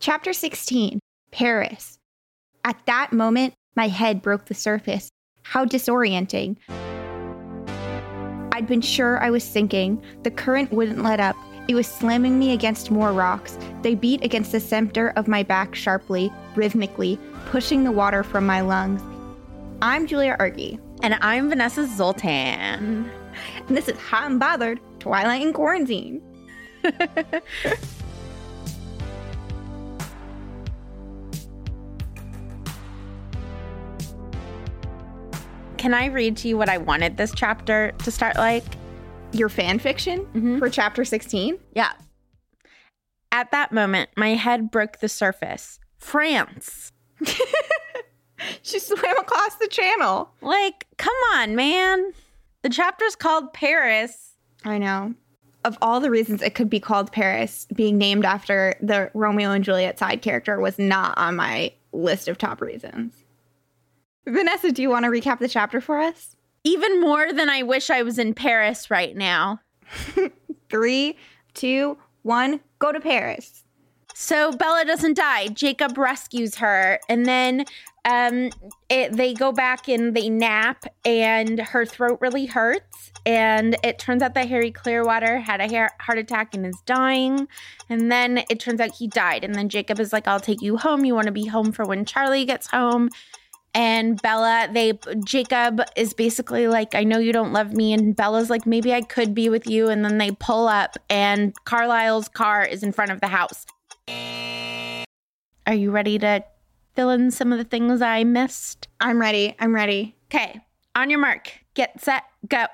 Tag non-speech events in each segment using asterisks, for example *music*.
Chapter 16 Paris. At that moment, my head broke the surface. How disorienting. I'd been sure I was sinking. The current wouldn't let up. It was slamming me against more rocks. They beat against the center of my back sharply, rhythmically, pushing the water from my lungs. I'm Julia Argy, And I'm Vanessa Zoltan. and this is Hot and Bothered Twilight in Quarantine. *laughs* Can I read to you what I wanted this chapter to start like? Your fan fiction Mhm. for chapter 16? Yeah. At that moment, my head broke the surface. France. *laughs* She swam across the channel. Like, come on, man. The chapter's called Paris. I know. Of all the reasons it could be called Paris, being named after the Romeo and Juliet side character was not on my list of top reasons. Vanessa, do you want to recap the chapter for us? Even more than I wish I was in Paris right now. *laughs* Three, two, one, go to Paris. So Bella doesn't die. Jacob rescues her, and then um, it, they go back and they nap, and her throat really hurts. And it turns out that Harry Clearwater had a heart attack and is dying. And then it turns out he died. And then Jacob is like, "I'll take you home. You want to be home for when Charlie gets home." And Bella, they Jacob is basically like, I know you don't love me. And Bella's like, maybe I could be with you. And then they pull up, and Carlisle's car is in front of the house. Are you ready to fill in some of the things I missed? I'm ready. I'm ready. Okay, on your mark, get set, go.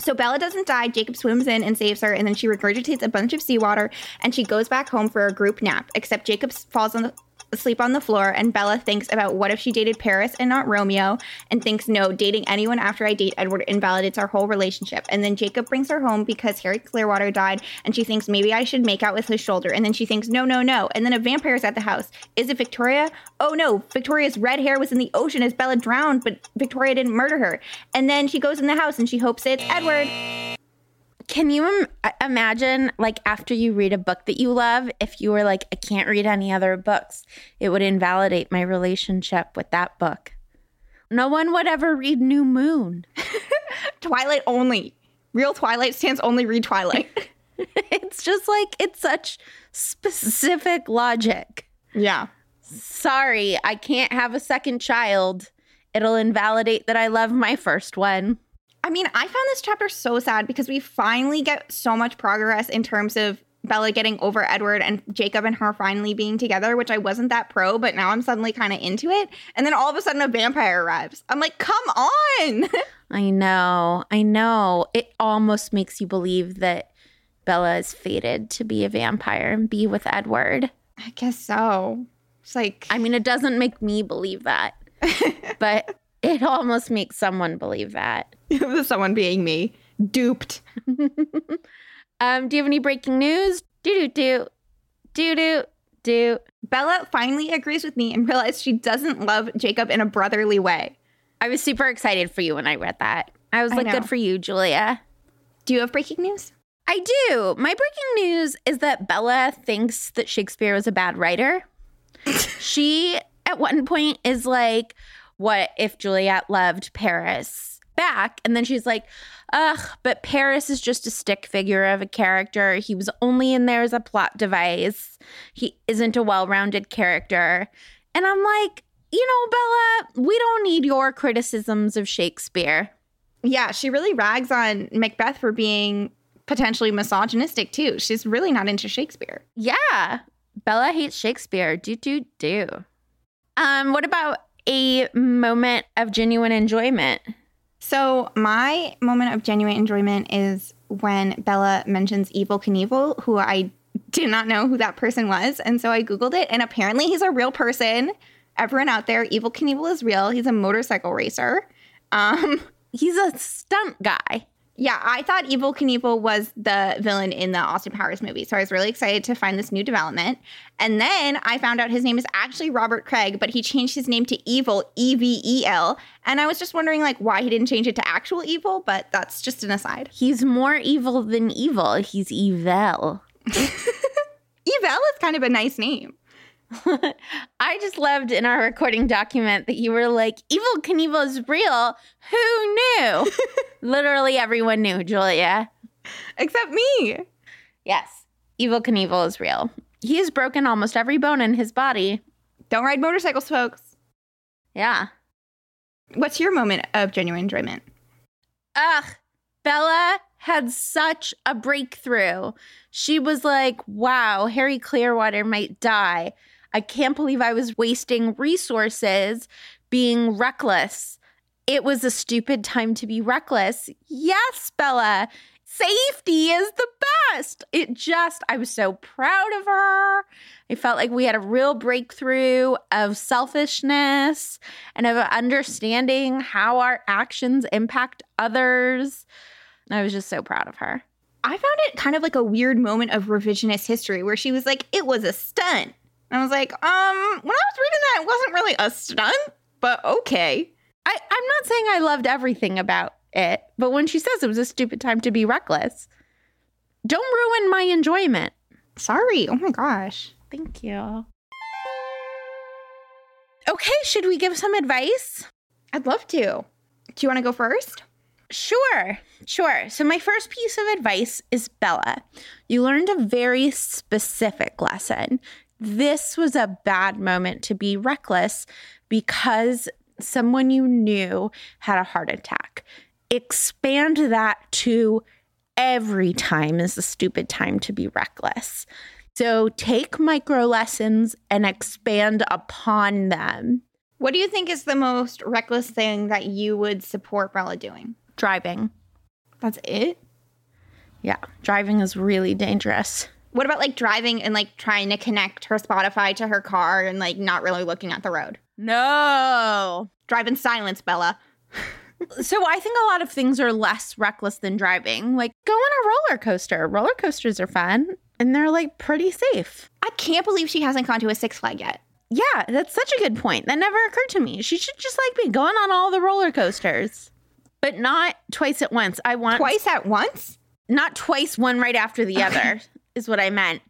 So Bella doesn't die. Jacob swims in and saves her, and then she regurgitates a bunch of seawater and she goes back home for a group nap. Except Jacob falls on the asleep on the floor, and Bella thinks about what if she dated Paris and not Romeo, and thinks no, dating anyone after I date Edward invalidates our whole relationship. And then Jacob brings her home because Harry Clearwater died, and she thinks maybe I should make out with his shoulder. And then she thinks no, no, no. And then a vampire is at the house. Is it Victoria? Oh no, Victoria's red hair was in the ocean as Bella drowned, but Victoria didn't murder her. And then she goes in the house and she hopes it's Edward. Can you Im- imagine, like, after you read a book that you love, if you were like, I can't read any other books, it would invalidate my relationship with that book. No one would ever read New Moon. *laughs* Twilight only. Real Twilight stands only read Twilight. *laughs* it's just like, it's such specific logic. yeah. Sorry, I can't have a second child. It'll invalidate that I love my first one. I mean, I found this chapter so sad because we finally get so much progress in terms of Bella getting over Edward and Jacob and her finally being together, which I wasn't that pro, but now I'm suddenly kind of into it. And then all of a sudden a vampire arrives. I'm like, come on. *laughs* I know, I know. It almost makes you believe that Bella is fated to be a vampire and be with Edward. I guess so. It's like, I mean, it doesn't make me believe that, *laughs* but it almost makes someone believe that. *laughs* someone being me, duped. *laughs* Um, do you have any breaking news? Do do do do do do. Bella finally agrees with me and realizes she doesn't love Jacob in a brotherly way. I was super excited for you when I read that. I was like, know. good for you, Julia. Do you have breaking news? I do. My breaking news is that Bella thinks that Shakespeare was a bad writer. *laughs* she, at one point, is like, What if Juliet loved Paris? back. And then she's like, ugh, but Paris is just a stick figure of a character. He was only in there as a plot device. He isn't a well rounded character. And I'm like, you know, Bella, we don't need your criticisms of Shakespeare. Yeah, she really rags on Macbeth for being potentially misogynistic too. She's really not into Shakespeare. Yeah. Bella hates Shakespeare. Do do do. Um, what about a moment of genuine enjoyment? So my moment of genuine enjoyment is when Bella mentions Evel Knievel, who I did not know who that person was. And so I Googled it, and apparently he's a real person. Everyone out there, Evel Knievel is real. He's a motorcycle racer. Um, *laughs* He's a stunt guy. Yeah, I thought Evel Knievel was the villain in the Austin Powers movie. So I was really excited to find this new development. And then I found out his name is actually Robert Craig, but he changed his name to Evel, E V E L. And I was just wondering like why he didn't change it to actual evil, but that's just an aside. He's more evil than evil. He's evil. *laughs* Evel is kind of a nice name. I just loved in our recording document that you were like, Evel Knievel is real. Who knew? *laughs* Literally everyone knew, Julia. Except me. Yes, Evel Knievel is real. He has broken almost every bone in his body. Don't ride motorcycles, folks. Yeah. What's your moment of genuine enjoyment? Ugh, Bella had such a breakthrough. She was like, wow, Harry Clearwater might die. I can't believe I was wasting resources being reckless. It was a stupid time to be reckless. Yes, Bella. Safety is the best. It just, I was so proud of her. I felt like we had a real breakthrough of selfishness and of understanding how our actions impact others. I was just so proud of her. I found it kind of like a weird moment of revisionist history where she was like, it was a stunt. And I was like, um, when I was reading that, it wasn't really a stunt, but okay. I, I'm not saying I loved everything about it, but when she says it was a stupid time to be reckless, don't ruin my enjoyment. Sorry. Oh my gosh. Thank you. Okay, should we give some advice? I'd love to. Do you want to go first? Sure, sure. So, my first piece of advice is Bella. You learned a very specific lesson. This was a bad moment to be reckless because someone you knew had a heart attack. Expand that to every time is a stupid time to be reckless. So, take micro lessons and expand upon them. What do you think is the most reckless thing that you would support Bella doing? Driving. That's it? Yeah, driving is really dangerous. What about like driving and like trying to connect her Spotify to her car and like not really looking at the road? No. Drive in silence, Bella. *laughs* So I think a lot of things are less reckless than driving. Like go on a roller coaster. Roller coasters are fun and they're like pretty safe. I can't believe she hasn't gone to a Six Flag yet. Yeah, that's such a good point. That never occurred to me. She should just like be going on all the roller coasters, but not twice at once. I want Twice at once? not twice, one right after the *laughs* other, is what I meant.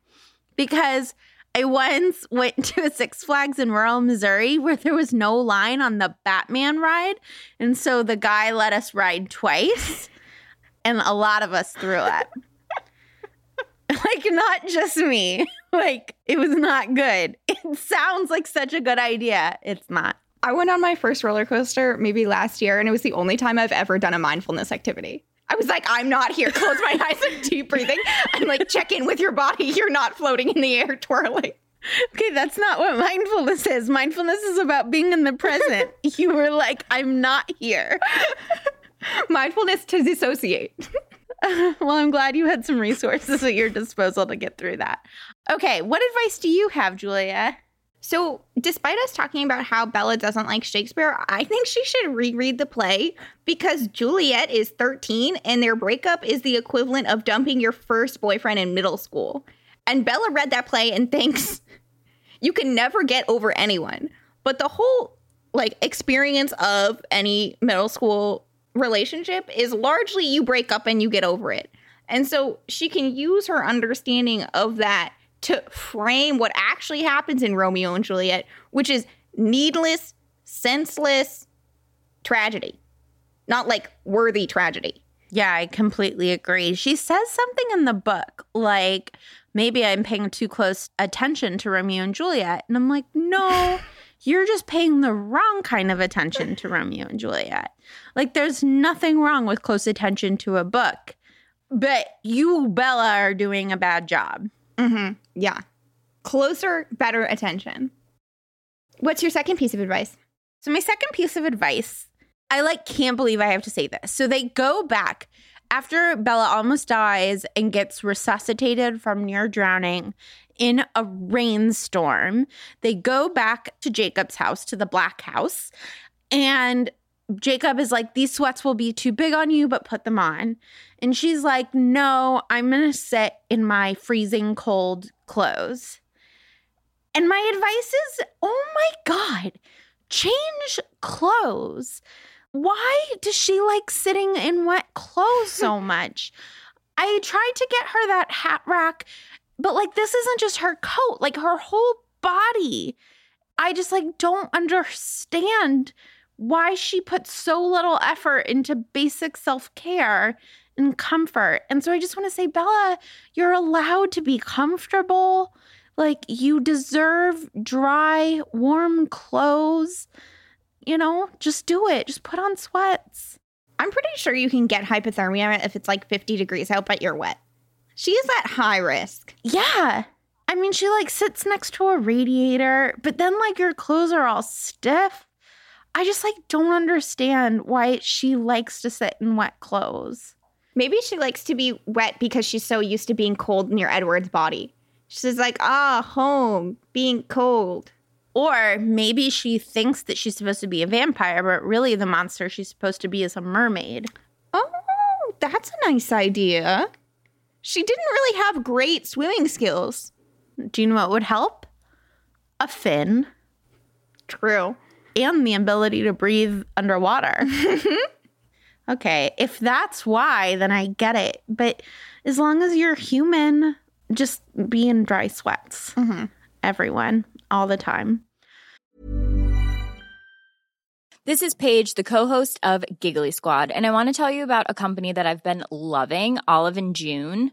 Because I once *laughs* went to a Six Flags in rural Missouri where there was no line on the Batman ride. And so the guy let us ride twice, *laughs* and a lot of us threw up. *laughs* like, not just me. Like, it was not good. It sounds like such a good idea. It's not. I went on my first roller coaster maybe last year, and it was the only time I've ever done a mindfulness activity. I was like, I'm not here. *laughs* Close my eyes and deep breathing. And like, check in with your body. You're not floating in the air, *laughs* twirling. Okay, that's not what mindfulness is. Mindfulness is about being in the present. *laughs* you were like, I'm not here. Mindfulness to dissociate. well, I'm glad you had some resources at your disposal to get through that. Okay, what advice do you have, Julia? So, despite us talking about how Bella doesn't like Shakespeare, I think she should reread the play because Juliet is 13 and their breakup is the equivalent of dumping your first boyfriend in middle school. And Bella read that play and thinks *laughs* you can never get over anyone. But the whole like experience of any middle school relationship is largely you break up and you get over it. And so she can use her understanding of that to frame what actually happens in Romeo and Juliet, which is needless, senseless tragedy. not like worthy tragedy. Yeah, I completely agree. She says something in the book like, maybe I'm paying too close attention to Romeo and Juliet. And I'm like, no, *laughs* you're just paying the wrong kind of attention to Romeo and Juliet. Like, there's nothing wrong with close attention to a book, but you, Bella, are doing a bad job. Mm-hmm. Yeah. Closer, better attention. What's your second piece of advice? So, my second piece of advice I like can't believe I have to say this. So they go back after Bella almost dies and gets resuscitated from near drowning in a rainstorm. They go back to Jacob's house, to the black house, and Jacob is like, These sweats will be too big on you, but put them on. And she's like, No, I'm going to sit in my freezing cold clothes. And my advice is, Oh my God, change clothes why does she like sitting in wet clothes so *laughs* much? I tried to get her that hat rack, but like this isn't just her coat, like her whole body. I just like don't understand why she put so little effort into basic self-care and comfort. And so I just want to say Bella, you're allowed to be comfortable. Like you deserve dry, warm clothes you know, just do it. Just put on sweats. I'm pretty sure you can get hypothermia if it's like 50 degrees out, but you're wet. She is at high risk. Yeah. I mean, she like sits next to a radiator, but then like your clothes are all stiff. I just like don't understand why she likes to sit in wet clothes. Maybe she likes to be wet because she's so used to being cold near Edward's body. She's like, ah, home, being cold. Or maybe she thinks that she's supposed to be a vampire, but really the monster she's supposed to be is a mermaid. Oh, that's a nice idea. She didn't really have great swimming skills. Do you know what would help? A fin. True. And the ability to breathe underwater. *laughs* okay, if that's why, then I get it. But as long as you're human, just be in dry sweats. Mm-hmm. Everyone all the time. This is Paige, the co-host of Giggly Squad, and I want to tell you about a company that I've been loving, Olive and June.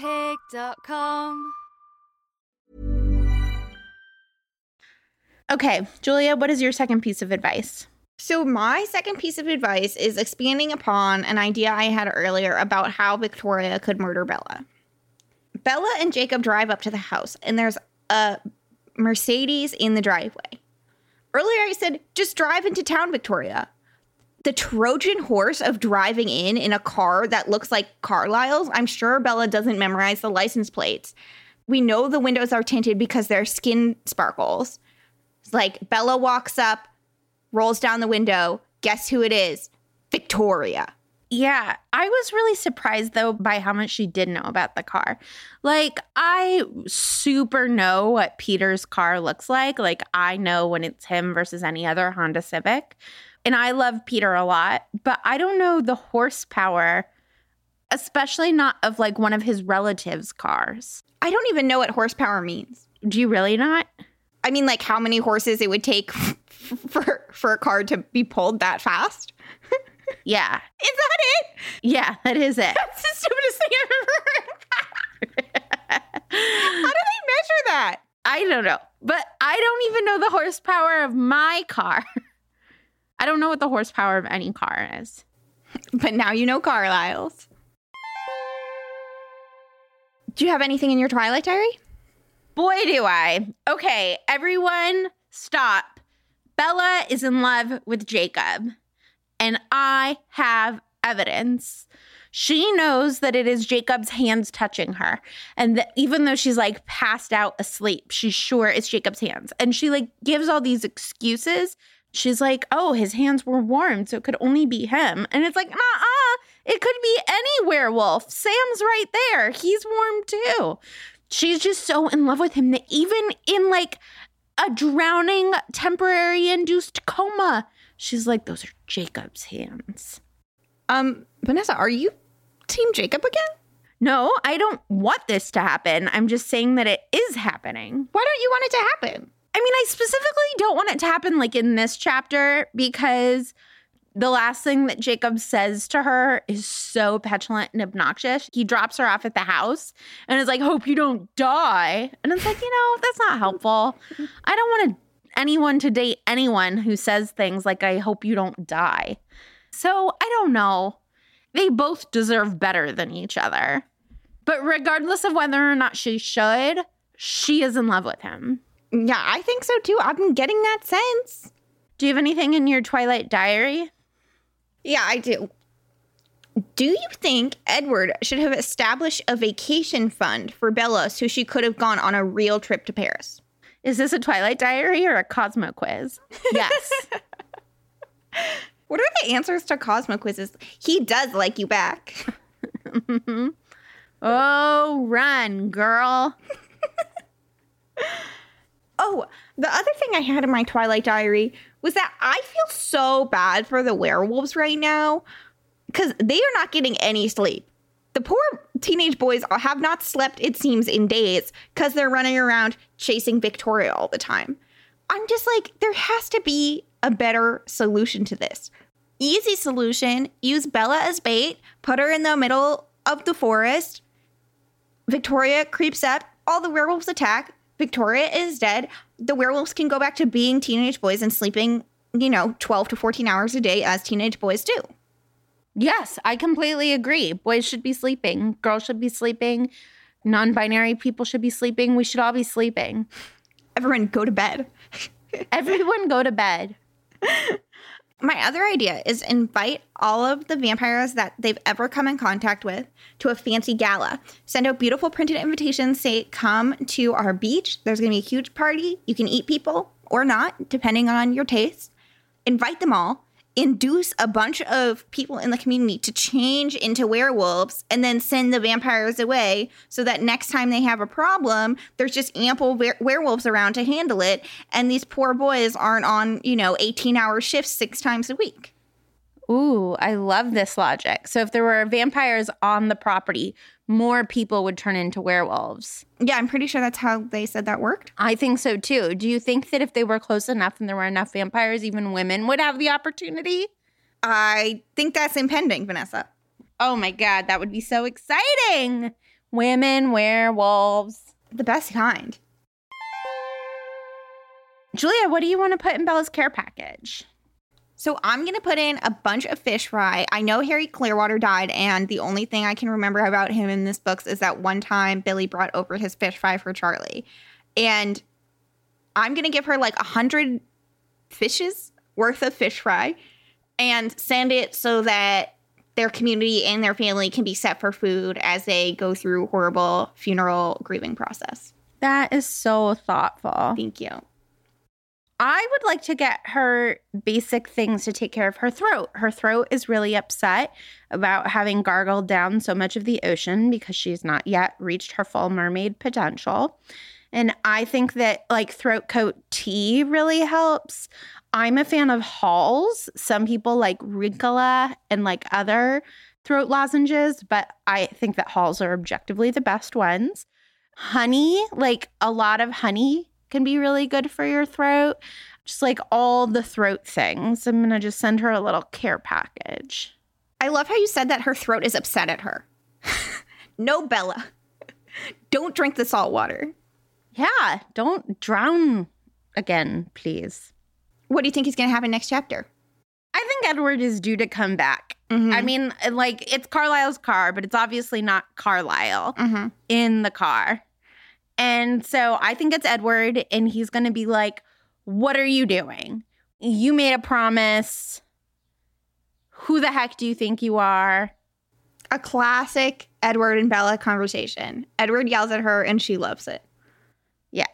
Moonpig.com. Okay, Julia, what is your second piece of advice? So, my second piece of advice is expanding upon an idea I had earlier about how Victoria could murder Bella. Bella and Jacob drive up to the house, and there's a Mercedes in the driveway. Earlier, I said, just drive into town, Victoria the Trojan horse of driving in in a car that looks like Carlisle's, I'm sure Bella doesn't memorize the license plates. We know the windows are tinted because their skin sparkles. It's like Bella walks up, rolls down the window. Guess who it is? Victoria. Yeah, I was really surprised though by how much she did know about the car. Like, I super know what Peter's car looks like. Like, I know when it's him versus any other Honda Civic and I love Peter a lot, but I don't know the horsepower, especially not of like one of his relatives' cars. I don't even know what horsepower means. Do you really not? I mean, like how many horses it would take *laughs* for for a car to be pulled that fast? *laughs* yeah. Is that it? Yeah, that is it. That's the stupidest thing I've ever heard. How do they measure that? I don't know. But I don't even know the horsepower of my car. *laughs* I don't know what the horsepower of any car is. *laughs* But now you know Carlisle's. Do you have anything in your Twilight Diary? Boy, do I. Okay, everyone, stop. Bella is in love with Jacob, and I have evidence. She knows that it is Jacob's hands touching her. And that even though she's like passed out asleep, she's sure it's Jacob's hands. And she like gives all these excuses. She's like, oh, his hands were warm, so it could only be him. And it's like, uh uh, it could be any werewolf. Sam's right there. He's warm too. She's just so in love with him that even in like a drowning, temporary induced coma, she's like, those are Jacob's hands. Um, Vanessa, are you Team Jacob again? No, I don't want this to happen. I'm just saying that it is happening. Why don't you want it to happen? I mean, I specifically don't want it to happen like in this chapter because the last thing that Jacob says to her is so petulant and obnoxious. He drops her off at the house and is like, Hope you don't die. And it's like, you know, that's not helpful. I don't want anyone to date anyone who says things like, I hope you don't die. So I don't know. They both deserve better than each other. But regardless of whether or not she should, she is in love with him. Yeah, I think so too. I've been getting that sense. Do you have anything in your Twilight diary? Yeah, I do. Do you think Edward should have established a vacation fund for Bella so she could have gone on a real trip to Paris? Is this a Twilight diary or a Cosmo quiz? Yes. *laughs* What are the answers to Cosmo quizzes? He does like you back. *laughs* oh, run, girl. *laughs* oh, the other thing I had in my Twilight diary was that I feel so bad for the werewolves right now because they are not getting any sleep. The poor teenage boys have not slept, it seems, in days because they're running around chasing Victoria all the time. I'm just like, there has to be a better solution to this. Easy solution use Bella as bait, put her in the middle of the forest. Victoria creeps up, all the werewolves attack. Victoria is dead. The werewolves can go back to being teenage boys and sleeping, you know, 12 to 14 hours a day as teenage boys do. Yes, I completely agree. Boys should be sleeping, girls should be sleeping, non binary people should be sleeping. We should all be sleeping. Everyone go to bed. *laughs* Everyone go to bed. My other idea is invite all of the vampires that they've ever come in contact with to a fancy gala. Send out beautiful printed invitations, say, come to our beach. There's going to be a huge party. You can eat people or not, depending on your taste. Invite them all induce a bunch of people in the community to change into werewolves and then send the vampires away so that next time they have a problem there's just ample were- werewolves around to handle it and these poor boys aren't on you know 18 hour shifts six times a week Ooh, I love this logic. So if there were vampires on the property, more people would turn into werewolves. Yeah, I'm pretty sure that's how they said that worked. I think so too. Do you think that if they were close enough and there were enough vampires, even women would have the opportunity? I think that's impending, Vanessa. Oh my God, that would be so exciting. Women, werewolves. The best kind. Julia, what do you want to put in Bella's care package? So I'm going to put in a bunch of fish fry. I know Harry Clearwater died, and the only thing I can remember about him in this books is that one time Billy brought over his fish fry for Charlie. And I'm going to give her like a hundred fishes worth of fish fry and send it so that their community and their family can be set for food as they go through horrible funeral grieving process. That is so thoughtful. Thank you. I would like to get her basic things to take care of her throat. Her throat is really upset about having gargled down so much of the ocean because she's not yet reached her full mermaid potential. And I think that like throat coat tea really helps. I'm a fan of Halls. Some people like Ricola and like other throat lozenges, but I think that Halls are objectively the best ones. Honey, like a lot of honey can be really good for your throat. Just like all the throat things. I'm going to just send her a little care package. I love how you said that her throat is upset at her. *laughs* no, Bella. *laughs* Don't drink the salt water. Yeah, don't drown again, please. What do you think is going to happen next chapter? I think Edward is due to come back. Mm-hmm. I mean, like, it's Carlisle's car, but it's obviously not Carlisle Mhm. in the car. And so I think it's Edward, and he's going to be like, What are you doing? You made a promise. Who the heck do you think you are? A classic Edward and Bella conversation. Edward yells at her and she loves it. Yeah.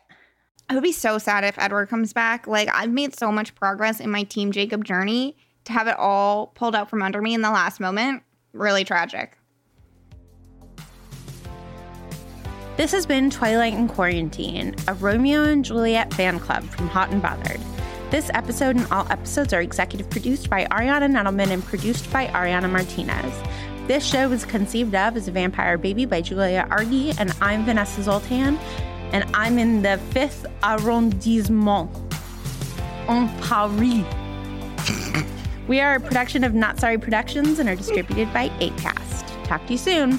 I would be so sad if Edward comes back. Like, I've made so much progress in my Team Jacob journey to have it all pulled out from under me in the last moment. Really tragic. This has been Twilight in Quarantine, a Romeo and Juliet fan club from Hot and Bothered. This episode and all episodes are executive produced by Ariana Nettleman and produced by Ariana Martinez. This show was conceived of as a vampire baby by Julia Argy, and I'm Vanessa Zoltan, and I'm in the fifth arrondissement en Paris. we are a production of Not Sorry Productions and are distributed by ACAST. Talk to you soon.